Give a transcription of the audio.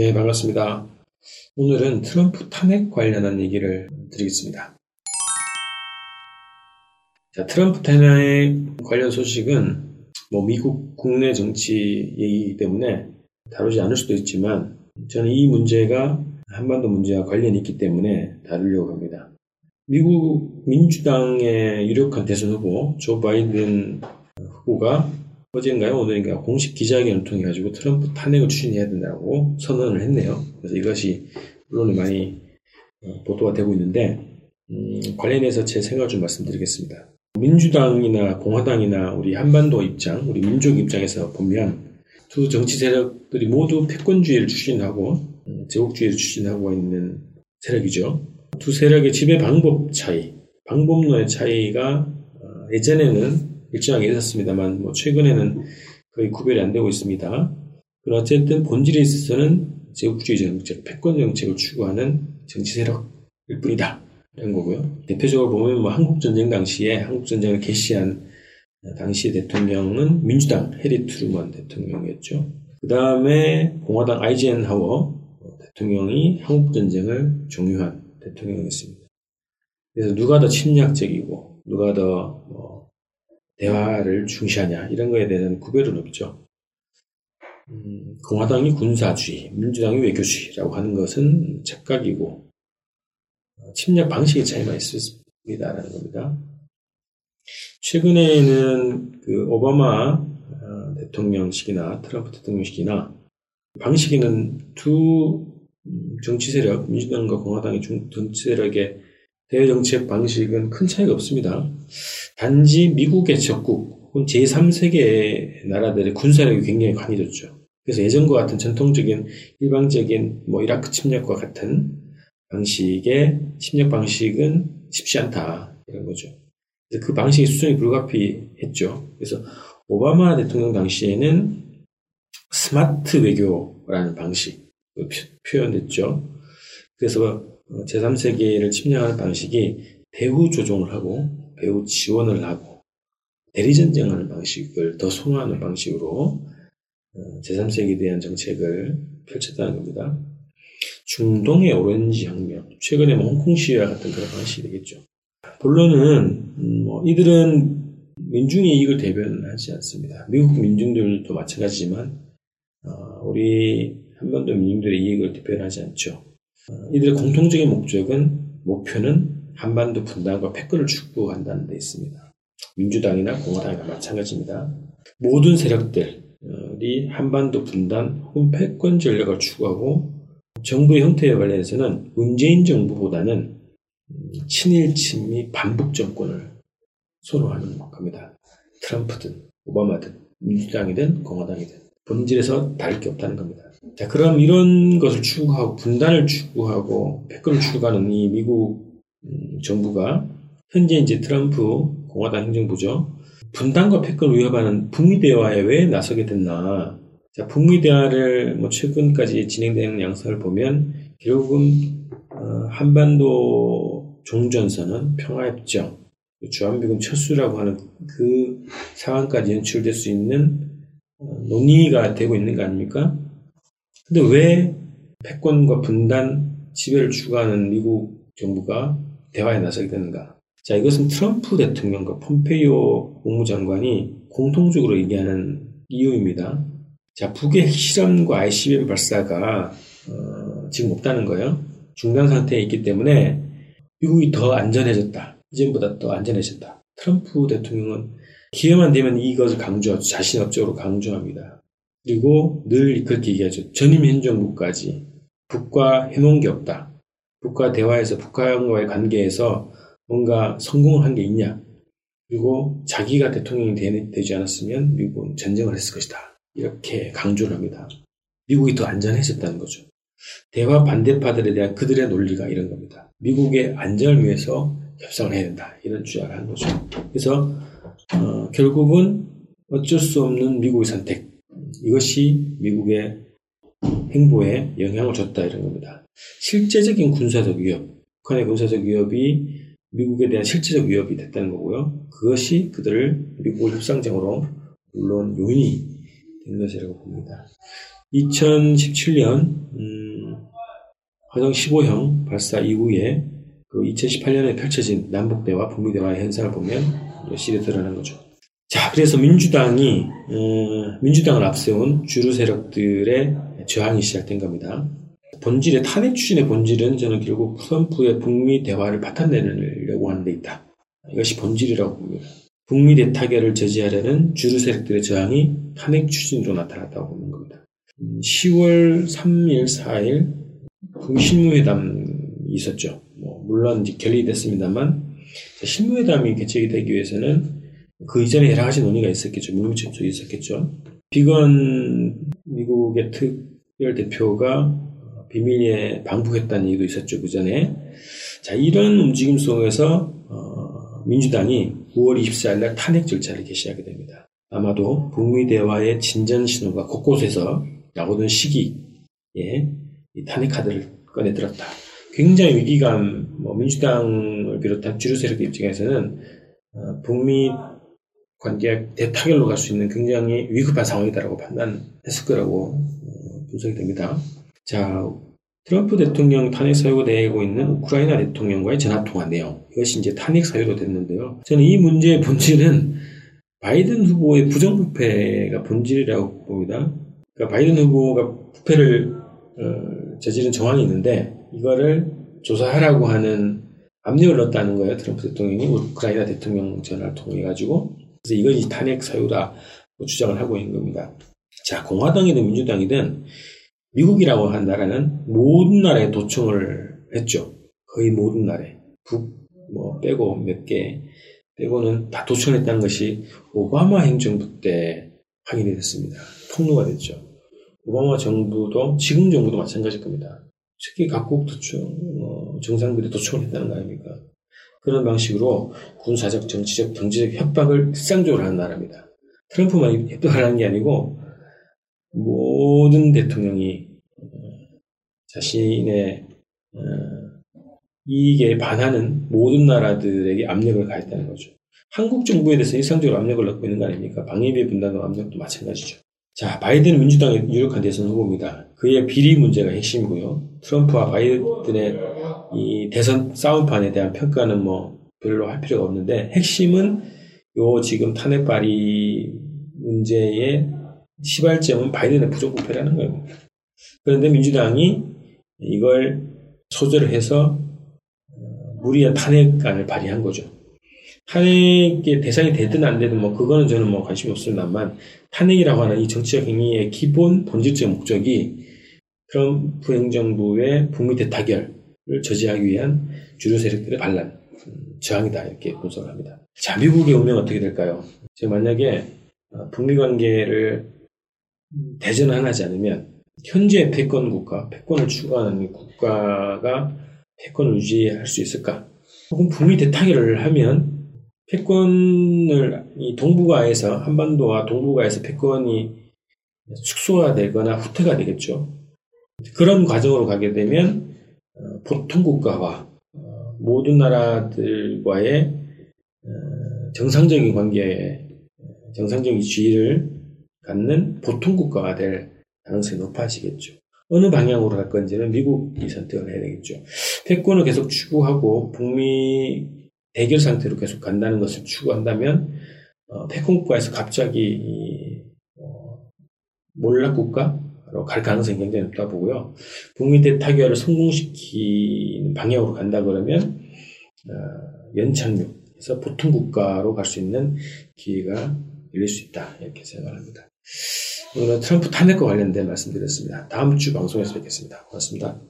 네, 반갑습니다. 오늘은 트럼프 탄핵 관련한 얘기를 드리겠습니다. 자, 트럼프 탄핵 관련 소식은 뭐 미국 국내 정치 얘기이기 때문에 다루지 않을 수도 있지만 저는 이 문제가 한반도 문제와 관련이 있기 때문에 다루려고 합니다. 미국 민주당의 유력한 대선 후보 조 바이든 후보가 어젠가요 오늘인가 공식 기자회견을 통해 가지고 트럼프 탄핵을 추진해야 된다고 선언을 했네요. 그래서 이것이 언론에 많이 어, 보도가 되고 있는데 음, 관련해서 제 생각을 좀 말씀드리겠습니다. 민주당이나 공화당이나 우리 한반도 입장, 우리 민족 입장에서 보면 두 정치 세력들이 모두 패권주의를 추진하고 음, 제국주의를 추진하고 있는 세력이죠. 두 세력의 지배 방법 차이, 방법론의 차이가 어, 예전에는 일정하게 있었습니다만 뭐 최근에는 거의 구별이 안 되고 있습니다. 그러나 어쨌든 본질에 있어서는 제국주의 정책, 패권 정책을 추구하는 정치 세력일 뿐이다. 이런 거고요. 대표적으로 보면 뭐 한국전쟁 당시에 한국전쟁을 개시한 당시 대통령은 민주당 해리 트루먼 대통령이었죠. 그 다음에 공화당 아이젠하워 대통령이 한국전쟁을 종료한 대통령이었습니다. 그래서 누가 더 침략적이고 누가 더뭐 대화를 중시하냐 이런 거에 대한 구별은 없죠. 음, 공화당이 군사주의, 민주당이 외교주의라고 하는 것은 착각이고 어, 침략 방식의 차이만 있습니다라는 겁니다. 최근에는 그 오바마 어, 대통령 시기나 트럼프 대통령 시기나 방식에는 두 음, 정치 세력, 민주당과 공화당의 정치 세력의 대정책 방식은 큰 차이가 없습니다. 단지 미국의 적국 혹은 제3세계 나라들의 군사력이 굉장히 강해졌죠. 그래서 예전과 같은 전통적인 일방적인 뭐 이라크 침략과 같은 방식의 침략 방식은 쉽지 않다 이런 거죠. 그래서 그 방식이 수준이 불가피했죠. 그래서 오바마 대통령 당시에는 스마트 외교라는 방식 표현했죠. 그래서 제3세계를 침략하는 방식이 배후 조종을 하고 배후 지원을 하고 대리전쟁하는 방식을 더 선호하는 방식으로 어, 제3세계에 대한 정책을 펼쳤다는 겁니다. 중동의 오렌지 혁명, 최근에 뭐 홍콩 시위와 같은 그런 방식이 되겠죠. 본론은 음, 뭐 이들은 민중의 이익을 대변하지 않습니다. 미국 민중들도 마찬가지지만 어, 우리 한반도 민중들의 이익을 대변하지 않죠. 이들의 공통적인 목적은 목표는 한반도 분단과 패권을 축구한다는 데 있습니다. 민주당이나 공화당이나 마찬가지입니다. 모든 세력들이 한반도 분단 혹은 패권 전략을 추구하고 정부의 형태에 관련해서는 문재인 정부보다는 친일 친미 반북 정권을 선호하는 겁니다. 트럼프든 오바마든 민주당이든 공화당이든 본질에서 다를 게 없다는 겁니다. 자, 그럼 이런 것을 추구하고 분단을 추구하고 패권을 추구하는 이 미국 음, 정부가 현재 이제 트럼프 공화당 행정부죠. 분단과 패권을 위협하는 북미 대화에 왜 나서게 됐나? 자, 북미 대화를 뭐 최근까지 진행되는 양상을 보면 결국은 어, 한반도 종전선언, 평화협정, 주한미군 철수라고 하는 그 상황까지 연출될 수 있는 어, 논의가 되고 있는 거 아닙니까? 근데 왜 패권과 분단, 지배를 추구하는 미국 정부가 대화에 나서게 되는가? 자, 이것은 트럼프 대통령과 폼페이오 국무장관이 공통적으로 얘기하는 이유입니다. 자, 북의 핵실험과 ICBM 발사가 어, 지금 없다는 거예요. 중단 상태에 있기 때문에 미국이 더 안전해졌다. 이전보다 더 안전해졌다. 트럼프 대통령은 기회만 되면 이것을 강조하죠. 자신 업적으로 강조합니다. 그리고 늘 그렇게 얘기하죠. 전임 현 정부까지 북과 해놓은 게 없다. 북과 대화에서 북한과의 관계에서 뭔가 성공을 한 게 있냐. 그리고 자기가 대통령이 되 지 않았으면 미국은 전쟁을 했을 것이다. 이렇게 강조를 합니다. 미국이 더 안전해졌다는 거죠. 대화 반대파들에 대한 그들의 논리가 이런 겁니다. 미국의 안전을 위해서 협상을 해야 된다. 이런 주장을 한 거죠. 그래서 어, 결국은 어쩔 수 없는 미국의 선택. 이것이 미국의 행보에 영향을 줬다 이런 겁니다. 실제적인 군사적 위협, 북한의 군사적 위협이 미국에 대한 실제적 위협이 됐다는 거고요. 그것이 그들을 미국을 협상장으로 물론 요인이 된 것이라고 봅니다. 2017년 음, 화성 15형 발사 이후에 그 2018년에 펼쳐진 남북대화, 북미대화의 현상을 보면 실에 드러난 거죠. 자, 그래서 민주당이 어, 민주당을 앞세운 주류 세력들의 저항이 시작된 겁니다. 본질의 탄핵 추진의 본질은 저는 결국 트럼프의 북미 대화를 파탄내려고 하는 데 있다. 이것이 본질이라고 봅니다. 북미 대타결을 저지하려는 주류 세력들의 저항이 탄핵 추진으로 나타났다고 보는 겁니다. 10월 3일, 4일 북미 실무회담이 있었죠. 뭐 물론 이제 결의됐습니다만 실무회담이 개최이 되기 위해서는 그 이전에 여러 가지 논의가 있었겠죠. 접촉이 있었겠죠. 비건 미국의 특별 대표가 비밀리에 방북했다는 얘기도 있었죠. 그 전에. 자, 이런 움직임 속에서 어, 민주당이 9월 24일 날 탄핵 절차를 개시하게 됩니다. 아마도 북미 대화의 진전 신호가 곳곳에서 나오던 시기에 이 탄핵 카드를 꺼내 들었다. 굉장히 위기감, 뭐 민주당을 비롯한 주류 세력 입장에서는 어, 북미 관계 대타결로 갈 수 있는 굉장히 위급한 상황이다라고 판단했을 거라고 어, 분석이 됩니다. 자, 트럼프 대통령 탄핵 사유가 되고 있는 우크라이나 대통령과의 전화 통화 내용. 이것이 이제 탄핵 사유로 됐는데요. 저는 이 문제의 본질은 바이든 후보의 부정부패가 본질이라고 봅니다. 그러니까 바이든 후보가 부패를 어, 저지른 정황이 있는데 이거를 조사하라고 하는 압력을 넣었다는 거예요. 트럼프 대통령이 우크라이나 대통령 전화를 통해 가지고 그래서 이것이 탄핵 사유다 주장을 하고 있는 겁니다. 자 공화당이든 민주당이든 미국이라고 한 나라는 모든 나라에 도청을 했죠. 거의 모든 나라에. 북, 뭐, 빼고 몇 개, 빼고는 다 도청했다는 것이 오바마 행정부 때 확인이 됐습니다. 통로가 됐죠. 오바마 정부도, 지금 정부도 마찬가지일 겁니다. 특히 각국 도청, 어, 정상들이 도청을 했다는 거 아닙니까? 그런 방식으로 군사적, 정치적, 경제적 협박을 일상적으로 하는 나라입니다. 트럼프만 협박을 하는 게 아니고, 모든 대통령이 어, 자신의 어, 이익에 반하는 모든 나라들에게 압력을 가했다는 거죠. 한국 정부에 대해서 일상적으로 압력을 넣고 있는 거 아닙니까? 방위비 분담 압력도 마찬가지죠. 자, 바이든 민주당의 유력한 대선 후보입니다. 그의 비리 문제가 핵심이고요. 트럼프와 바이든의 이 대선 싸움판에 대한 평가는 뭐 별로 할 필요가 없는데 핵심은 요 지금 탄핵 발의 문제의 시발점은 바이든의 부족부패라는 거예요. 그런데 민주당이 이걸 소재를 해서 어, 무리한 탄핵안을 발의한 거죠. 탄핵의 대상이 되든 안 되든 뭐 그거는 저는 뭐 관심이 없습니다만 탄핵이라고 하는 이 정치적 행위의 기본 본질적 목적이 트럼프 행정부의 북미 대타결을 저지하기 위한 주류 세력들의 반란, 음, 저항이다 이렇게 분석을 합니다. 자 미국의 운명은 어떻게 될까요? 제가 만약에 어, 북미 관계를 대전하지 않으면 현재 패권 국가, 패권을 추구하는 국가가 패권을 유지할 수 있을까? 혹은 북미 대타결을 하면 패권을 이 동북아에서 한반도와 동북아에서 패권이 축소화되거나 후퇴가 되겠죠. 그런 과정으로 가게 되면 어, 보통 국가와 어, 모든 나라들과의 어, 정상적인 관계에 정상적인 지위를 갖는 보통 국가가 될 가능성이 높아지겠죠. 어느 방향으로 갈 건지는 미국이 선택을 해야 되겠죠. 패권을 계속 추구하고 북미 대결 상태로 계속 간다는 것을 추구한다면 어, 패권 국가에서 갑자기 어, 몰락 국가로 갈 가능성이 굉장히 높다 보고요. 북미 대타결을 성공시키는 방향으로 간다 그러면 어, 연착륙해서 보통 국가로 갈 수 있는 기회가 열릴 수 있다 이렇게 생각합니다. 오늘은 트럼프 탄핵과 관련된 말씀드렸습니다. 다음 주 방송에서 뵙겠습니다. 고맙습니다.